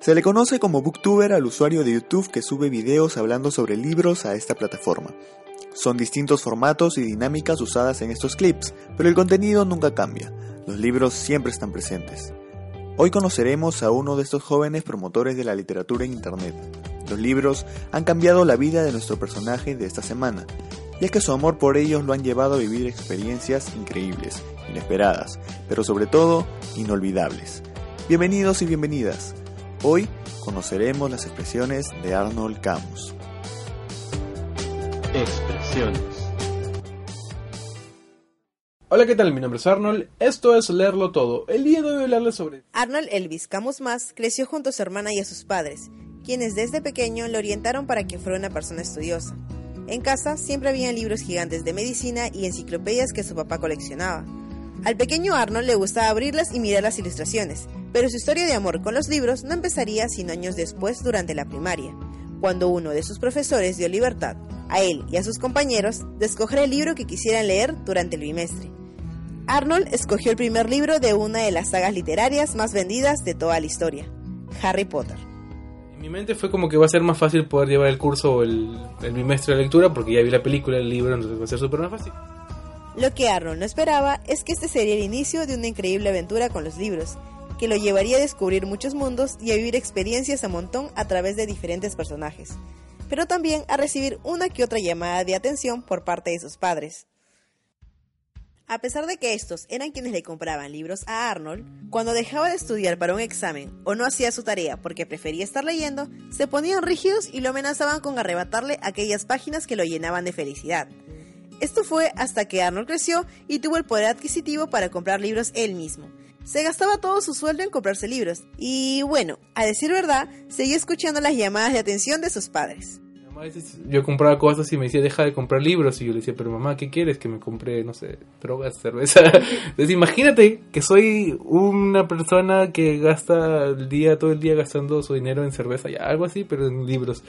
Se le conoce como booktuber al usuario de YouTube que sube videos hablando sobre libros a esta plataforma. Son distintos formatos y dinámicas usadas en estos clips, pero el contenido nunca cambia. Los libros siempre están presentes. Hoy conoceremos a uno de estos jóvenes promotores de la literatura en Internet. Los libros han cambiado la vida de nuestro personaje de esta semana, ya que su amor por ellos lo han llevado a vivir experiencias increíbles, inesperadas, pero sobre todo inolvidables. Bienvenidos y bienvenidas. Hoy conoceremos las expresiones de Arnold Camus. Expresiones. Hola, ¿qué tal? Mi nombre es Arnold. Esto es Leerlo Todo. El día de hoy voy a hablarles sobre... Arnold Elvis Camus Más creció junto a su hermana y a sus padres, quienes desde pequeño lo orientaron para que fuera una persona estudiosa. En casa siempre había libros gigantes de medicina y enciclopedias que su papá coleccionaba. Al pequeño Arnold le gustaba abrirlas y mirar las ilustraciones, pero su historia de amor con los libros no empezaría sino años después durante la primaria, cuando uno de sus profesores dio libertad a él y a sus compañeros de escoger el libro que quisieran leer durante el bimestre. Arnold escogió el primer libro de una de las sagas literarias más vendidas de toda la historia, Harry Potter. En mi mente fue como que va a ser más fácil poder llevar el curso o el, el bimestre de lectura porque ya vi la película, el libro, entonces va a ser súper más fácil. Lo que Arnold no esperaba es que este sería el inicio de una increíble aventura con los libros, que lo llevaría a descubrir muchos mundos y a vivir experiencias a montón a través de diferentes personajes, pero también a recibir una que otra llamada de atención por parte de sus padres. A pesar de que estos eran quienes le compraban libros a Arnold, cuando dejaba de estudiar para un examen o no hacía su tarea porque prefería estar leyendo, se ponían rígidos y lo amenazaban con arrebatarle aquellas páginas que lo llenaban de felicidad. Esto fue hasta que Arnold creció y tuvo el poder adquisitivo para comprar libros él mismo. Se gastaba todo su sueldo en comprarse libros. Y bueno, a decir verdad, seguía escuchando las llamadas de atención de sus padres yo compraba cosas y me decía, deja de comprar libros. Y yo le decía, pero mamá, ¿qué quieres? Que me compre, no sé, drogas, cerveza. Entonces imagínate que soy una persona que gasta el día, todo el día gastando su dinero en cerveza, ya algo así, pero en libros.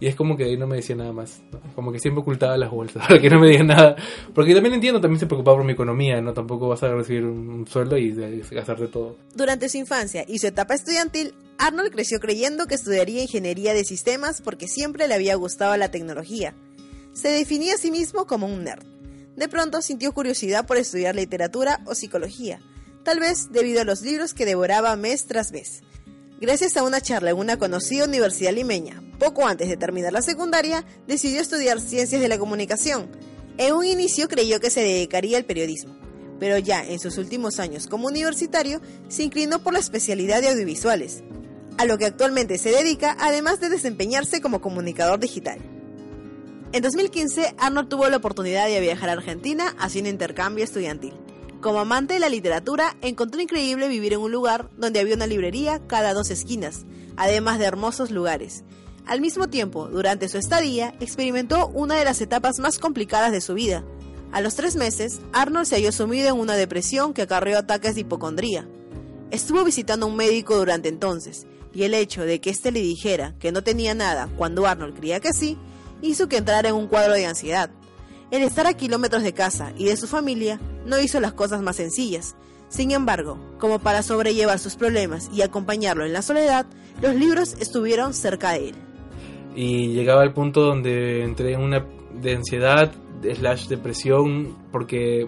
Y es como que ahí no me decía nada más. Como que siempre ocultaba las bolsas para que no me digan nada. Porque también entiendo, también se preocupaba por mi economía, ¿no? Tampoco vas a recibir un sueldo y gastarte todo. Durante su infancia y su etapa estudiantil, Arnold creció creyendo que estudiaría ingeniería de sistemas porque siempre le había gustado la tecnología. Se definía a sí mismo como un nerd. De pronto sintió curiosidad por estudiar literatura o psicología, tal vez debido a los libros que devoraba mes tras mes. Gracias a una charla en una conocida universidad limeña, poco antes de terminar la secundaria, decidió estudiar ciencias de la comunicación. En un inicio creyó que se dedicaría al periodismo, pero ya en sus últimos años como universitario se inclinó por la especialidad de audiovisuales, a lo que actualmente se dedica, además de desempeñarse como comunicador digital. En 2015, Arnold tuvo la oportunidad de viajar a Argentina haciendo intercambio estudiantil. Como amante de la literatura, encontró increíble vivir en un lugar donde había una librería cada dos esquinas, además de hermosos lugares. Al mismo tiempo, durante su estadía, experimentó una de las etapas más complicadas de su vida. A los tres meses, Arnold se halló sumido en una depresión que acarreó ataques de hipocondría. Estuvo visitando a un médico durante entonces, y el hecho de que éste le dijera que no tenía nada cuando Arnold creía que sí, hizo que entrara en un cuadro de ansiedad. El estar a kilómetros de casa y de su familia no hizo las cosas más sencillas. Sin embargo, como para sobrellevar sus problemas y acompañarlo en la soledad, los libros estuvieron cerca de él. Y llegaba al punto donde entré en una de ansiedad, slash depresión, porque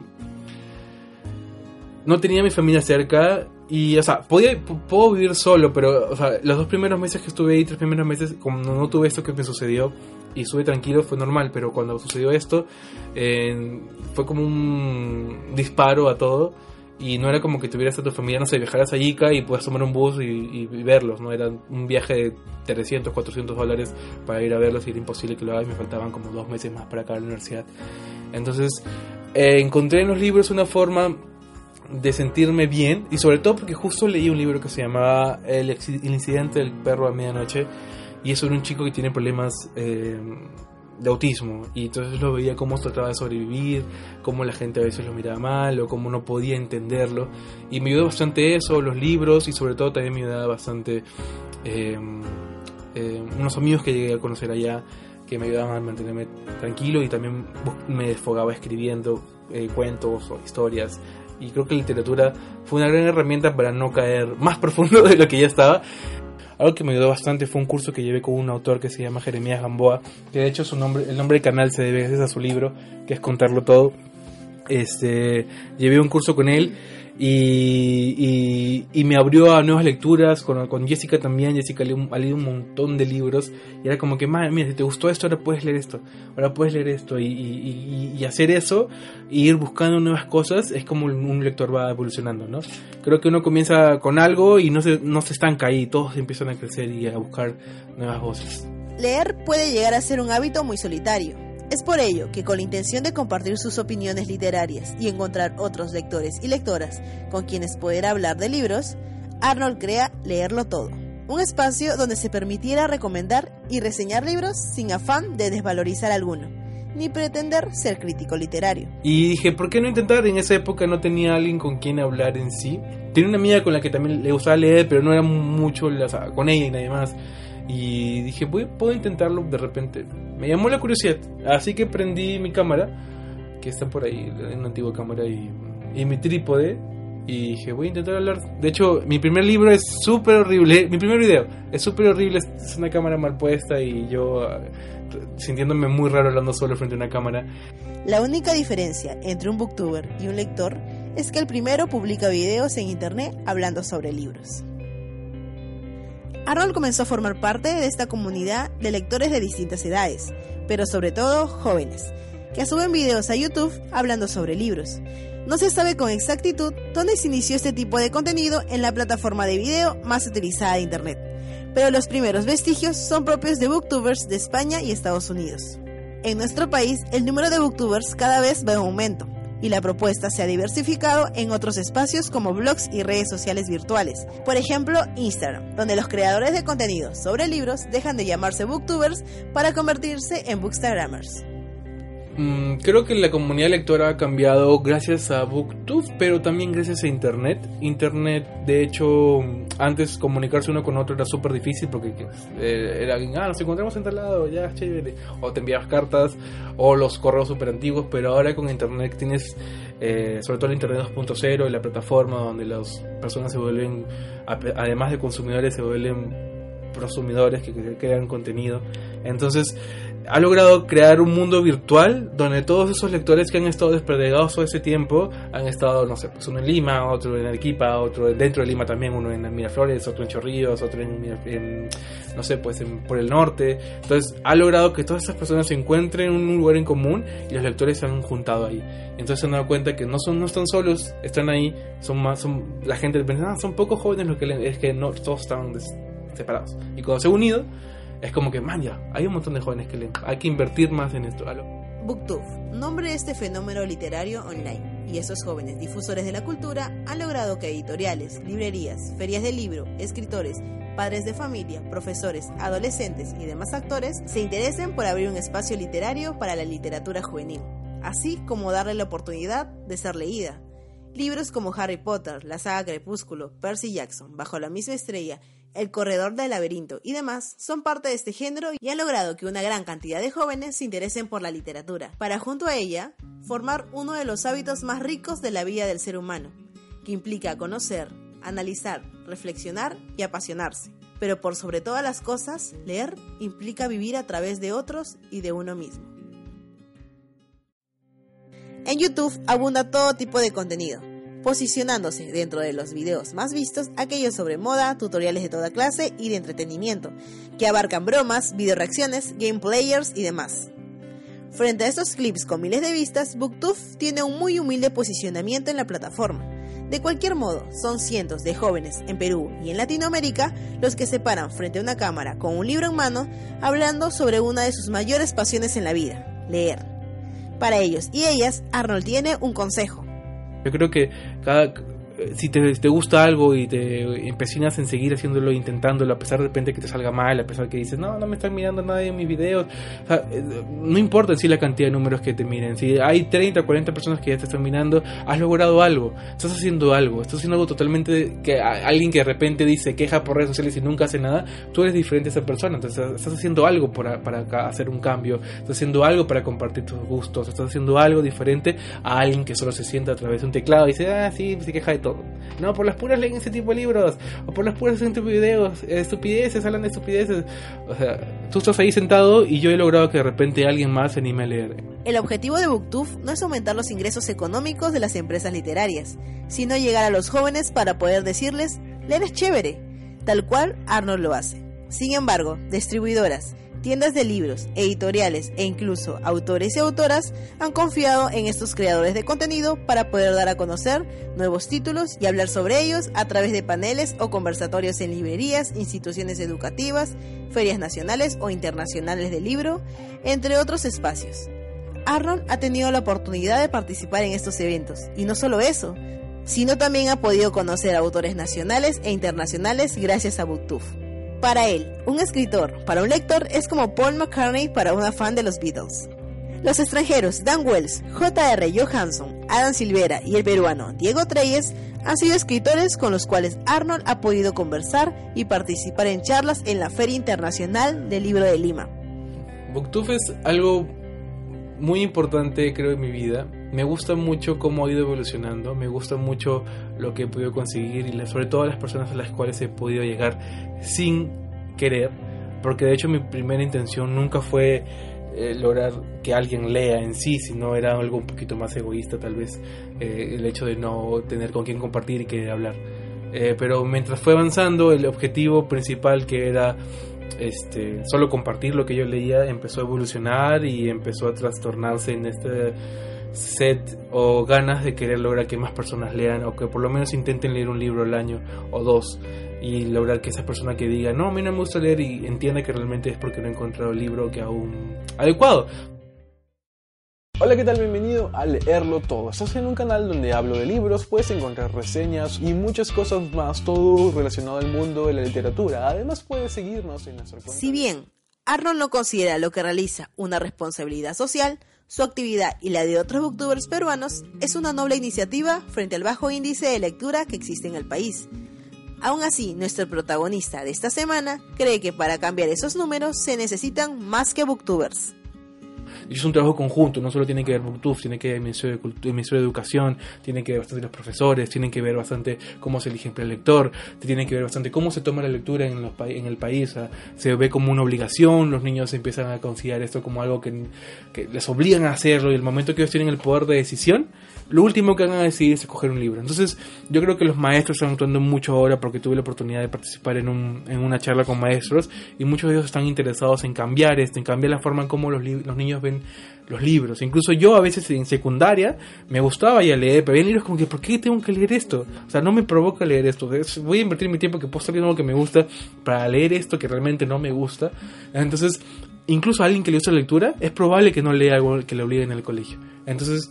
no tenía mi familia cerca y, o sea, podía, puedo vivir solo, pero, o sea, los dos primeros meses que estuve ahí, tres primeros meses, como no tuve esto que me sucedió y estuve tranquilo, fue normal, pero cuando sucedió esto, fue como un disparo a todo. Y no era como que tuvieras a tu familia, no sé, viajaras a Ica y puedas tomar un bus y, verlos, ¿no? Era un viaje de 300, 400 dólares para ir a verlos y era imposible que lo haga y me faltaban como dos meses más para acabar la universidad. Entonces, eh, encontré en los libros una forma de sentirme bien y sobre todo porque justo leí un libro que se llamaba El, incidente del perro a medianoche y es sobre un chico que tiene problemas eh, de autismo y entonces lo veía cómo trataba de sobrevivir, cómo la gente a veces lo miraba mal o cómo no podía entenderlo y me ayudó bastante eso, los libros y sobre todo también me ayudaba bastante eh, eh, unos amigos que llegué a conocer allá que me ayudaban a mantenerme tranquilo y también me desfogaba escribiendo cuentos o historias y creo que la literatura fue una gran herramienta para no caer más profundo de lo que ya estaba. algo que me ayudó bastante fue un curso que llevé con un autor que se llama Jeremías Gamboa, que de hecho su nombre, el nombre del canal se debe a su libro, que es Contarlo Todo. Este, llevé un curso con él y, y, me abrió a nuevas lecturas, con, con Jessica también, Jessica ha leído un montón de libros y era como que, madre mira, si te gustó esto, ahora puedes leer esto, ahora puedes leer esto y, y hacer eso e ir buscando nuevas cosas es como un lector va evolucionando, ¿no? Creo que uno comienza con algo y no se, no se estanca ahí, todos empiezan a crecer y a buscar nuevas voces. Leer puede llegar a ser un hábito muy solitario es por ello que con la intención de compartir sus opiniones literarias y encontrar otros lectores y lectoras con quienes poder hablar de libros, Arnold crea Leerlo Todo, un espacio donde se permitiera recomendar y reseñar libros sin afán de desvalorizar alguno, ni pretender ser crítico literario. Y dije, ¿por qué no intentar? En esa época no tenía alguien con quien hablar en sí. Tenía una amiga con la que también le gustaba leer, pero no era mucho con ella y nadie más. Y dije, puedo intentarlo de repente. Me llamó la curiosidad. Así que prendí mi cámara, que está por ahí, una antigua cámara, y, y mi trípode. Y dije, voy a intentar hablar. De hecho, mi primer libro es súper horrible. Mi primer video es súper horrible. Es una cámara mal puesta y yo ah, sintiéndome muy raro hablando solo frente a una cámara. La única diferencia entre un booktuber y un lector es que el primero publica videos en internet hablando sobre libros. Arnold comenzó a formar parte de esta comunidad de lectores de distintas edades, pero sobre todo jóvenes, que suben videos a YouTube hablando sobre libros. No se sabe con exactitud dónde se inició este tipo de contenido en la plataforma de video más utilizada de Internet, pero los primeros vestigios son propios de booktubers de España y Estados Unidos. En nuestro país, el número de booktubers cada vez va en aumento, y la propuesta se ha diversificado en otros espacios como blogs y redes sociales virtuales. Por ejemplo, Instagram, donde los creadores de contenido sobre libros dejan de llamarse booktubers para convertirse en bookstagramers. Mm, creo que la comunidad lectora ha cambiado gracias a Booktube, pero también gracias a Internet. Internet, de hecho, antes comunicarse uno con otro era súper difícil porque eh, era, ah, nos encontramos en tal lado, ya, chévere. O te enviabas cartas o los correos súper antiguos, pero ahora con Internet tienes, eh, sobre todo el Internet 2.0, la plataforma donde las personas se vuelven, además de consumidores, se vuelven prosumidores que crean contenido. Entonces, ha logrado crear un mundo virtual donde todos esos lectores que han estado desperdigados todo ese tiempo han estado, no sé, pues uno en Lima, otro en Arequipa, otro dentro de Lima también, uno en Miraflores, otro en Chorrillos, otro en, no sé, pues por el norte. Entonces ha logrado que todas esas personas se encuentren en un lugar en común y los lectores se han juntado ahí. Entonces se han dado cuenta que no son no están solos, están ahí, son más, son la gente piensa, ah, son pocos jóvenes los que leen, es que no todos están separados. Y cuando se han unido es como que, man, ya, hay un montón de jóvenes que leen. Hay que invertir más en esto. Booktube, nombre este fenómeno literario online. Y esos jóvenes difusores de la cultura han logrado que editoriales, librerías, ferias de libro, escritores, padres de familia, profesores, adolescentes y demás actores se interesen por abrir un espacio literario para la literatura juvenil, así como darle la oportunidad de ser leída. Libros como Harry Potter, la saga Crepúsculo, Percy Jackson, Bajo la misma estrella el Corredor del Laberinto y demás son parte de este género y han logrado que una gran cantidad de jóvenes se interesen por la literatura, para junto a ella formar uno de los hábitos más ricos de la vida del ser humano, que implica conocer, analizar, reflexionar y apasionarse. Pero por sobre todas las cosas, leer implica vivir a través de otros y de uno mismo. En YouTube abunda todo tipo de contenido posicionándose dentro de los videos más vistos aquellos sobre moda, tutoriales de toda clase y de entretenimiento, que abarcan bromas, video reacciones, gameplayers y demás. Frente a estos clips con miles de vistas, Booktube tiene un muy humilde posicionamiento en la plataforma. De cualquier modo, son cientos de jóvenes en Perú y en Latinoamérica los que se paran frente a una cámara con un libro en mano hablando sobre una de sus mayores pasiones en la vida, leer. Para ellos y ellas, Arnold tiene un consejo. Yo creo que cada, si te, te, gusta algo y te empecinas en seguir haciéndolo, intentándolo, a pesar de repente que te salga mal, a pesar que dices, no, no me están mirando nadie en mis videos, eh, no importa sí la cantidad de números que te miren, si hay 30, 40 personas que ya te están mirando, has logrado algo, estás haciendo algo, estás haciendo algo totalmente que alguien que de repente dice, queja por redes sociales y nunca hace nada, tú eres diferente a esa persona, entonces estás haciendo algo para, para hacer un cambio, estás haciendo algo para compartir tus gustos, estás haciendo algo diferente a alguien que solo se sienta a través de un teclado y dice, ah, sí, se queja de todo No, por las puras leen ese tipo de libros. O por las puras hacen tipo de videos. Estupideces, hablan de estupideces. O sea, tú estás ahí sentado y yo he logrado que de repente alguien más se anime a leer. El objetivo de Booktube no es aumentar los ingresos económicos de las empresas literarias, sino llegar a los jóvenes para poder decirles, leer es chévere, tal cual Arnold lo hace. Sin embargo, distribuidoras, tiendas de libros, editoriales e incluso autores y autoras han confiado en estos creadores de contenido para poder dar a conocer nuevos títulos y hablar sobre ellos a través de paneles o conversatorios en librerías, instituciones educativas, ferias nacionales o internacionales de libro, entre otros espacios. Arnold ha tenido la oportunidad de participar en estos eventos, y no solo eso, sino también ha podido conocer autores nacionales e internacionales gracias a Booktube. Para él, un escritor para un lector es como Paul McCartney para una fan de los Beatles. Los extranjeros Dan Wells, J.R. Johansson, Adam Silvera y el peruano Diego Treyes han sido escritores con los cuales Arnold ha podido conversar y participar en charlas en la Feria Internacional del Libro de Lima. Booktube es algo muy importante creo en mi vida. Me gusta mucho cómo ha ido evolucionando, me gusta mucho lo que he podido conseguir y la- sobre todo las personas a las cuales he podido llegar sin querer, porque de hecho mi primera intención nunca fue eh, lograr que alguien lea en sí, sino era algo un poquito más egoísta tal vez, eh, el hecho de no tener con quién compartir y querer hablar. Eh, pero mientras fue avanzando, el objetivo principal que era este, solo compartir lo que yo leía empezó a evolucionar y empezó a trastornarse en este set o ganas de querer lograr que más personas lean o que por lo menos intenten leer un libro al año o dos y lograr que esa persona que diga no, a mí no me gusta leer y entienda que realmente es porque no ha encontrado el libro que aún adecuado. Hola, ¿qué tal? Bienvenido a Leerlo Todo. Estás en un canal donde hablo de libros, puedes encontrar reseñas y muchas cosas más, todo relacionado al mundo de la literatura. Además, puedes seguirnos en nuestro cuenta. Si bien Arnold no considera lo que realiza una responsabilidad social, su actividad y la de otros booktubers peruanos es una noble iniciativa frente al bajo índice de lectura que existe en el país. Aún así, nuestro protagonista de esta semana cree que para cambiar esos números se necesitan más que booktubers. Es un trabajo conjunto, no solo tiene que ver Booktube, tiene que ver el Ministerio de, Ministerio de Educación, tiene que ver bastante los profesores, tienen que ver bastante cómo se elige el lector, tiene que ver bastante cómo se toma la lectura en, los en el país, o sea, se ve como una obligación, los niños empiezan a considerar esto como algo que, que les obligan a hacerlo y el momento que ellos tienen el poder de decisión, lo último que van a decidir es escoger un libro. Entonces, yo creo que los maestros están actuando mucho ahora porque tuve la oportunidad de participar en, un, en una charla con maestros y muchos de ellos están interesados en cambiar esto, en cambiar la forma en cómo los, los niños ven los libros. Incluso yo a veces en secundaria me gustaba ya leer, pero había libros como que, ¿por qué tengo que leer esto? O sea, no me provoca leer esto. Es- voy a invertir mi tiempo que puedo leyendo algo que me gusta para leer esto que realmente no me gusta. Entonces, incluso alguien que le gusta la lectura, es probable que no lea algo que le obliguen en el colegio. Entonces,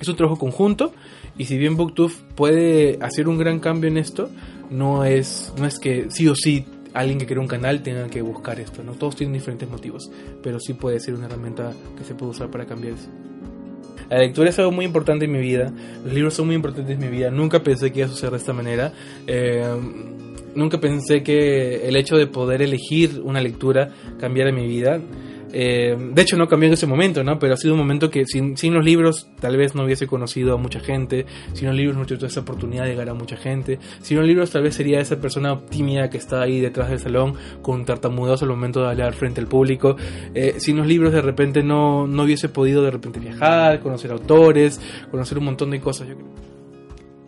es un trabajo conjunto y si bien Booktube puede hacer un gran cambio en esto, no es, no es que sí o sí alguien que crea un canal tenga que buscar esto, ¿no? Todos tienen diferentes motivos, pero sí puede ser una herramienta que se puede usar para cambiar eso. La lectura es algo muy importante en mi vida, los libros son muy importantes en mi vida, nunca pensé que iba a suceder de esta manera, eh, nunca pensé que el hecho de poder elegir una lectura cambiara mi vida. Eh, de hecho no cambió en ese momento, ¿no? Pero ha sido un momento que sin, los libros tal vez no hubiese conocido a mucha gente, sin los libros no tuviera esa oportunidad de llegar a mucha gente, sin los libros tal vez sería esa persona tímida que está ahí detrás del salón con tartamudeos al momento de hablar frente al público, Eh, sin los libros de repente no, no hubiese podido de repente viajar, conocer autores, conocer un montón de cosas, yo creo.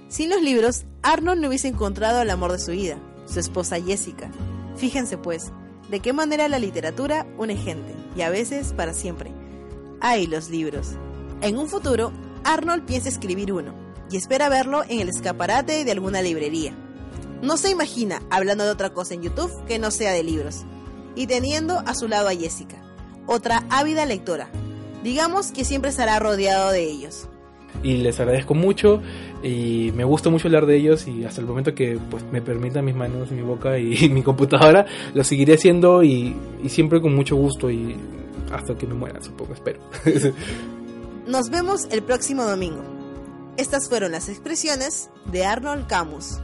Sin los libros, Arnold no hubiese encontrado el amor de su vida, su esposa Jessica. Fíjense pues, de qué manera la literatura une gente, y a veces para siempre. Ay, los libros. En un futuro, Arnold piensa escribir uno, y espera verlo en el escaparate de alguna librería. No se imagina hablando de otra cosa en YouTube que no sea de libros, y teniendo a su lado a Jessica, otra ávida lectora. Digamos que siempre estará rodeado de ellos. Y les agradezco mucho y me gusta mucho hablar de ellos y hasta el momento que pues me permitan mis manos, mi boca y, mi computadora lo seguiré haciendo y, y siempre con mucho gusto y hasta que me muera supongo, espero. Nos vemos el próximo domingo. Estas fueron las expresiones de Arnold Camus.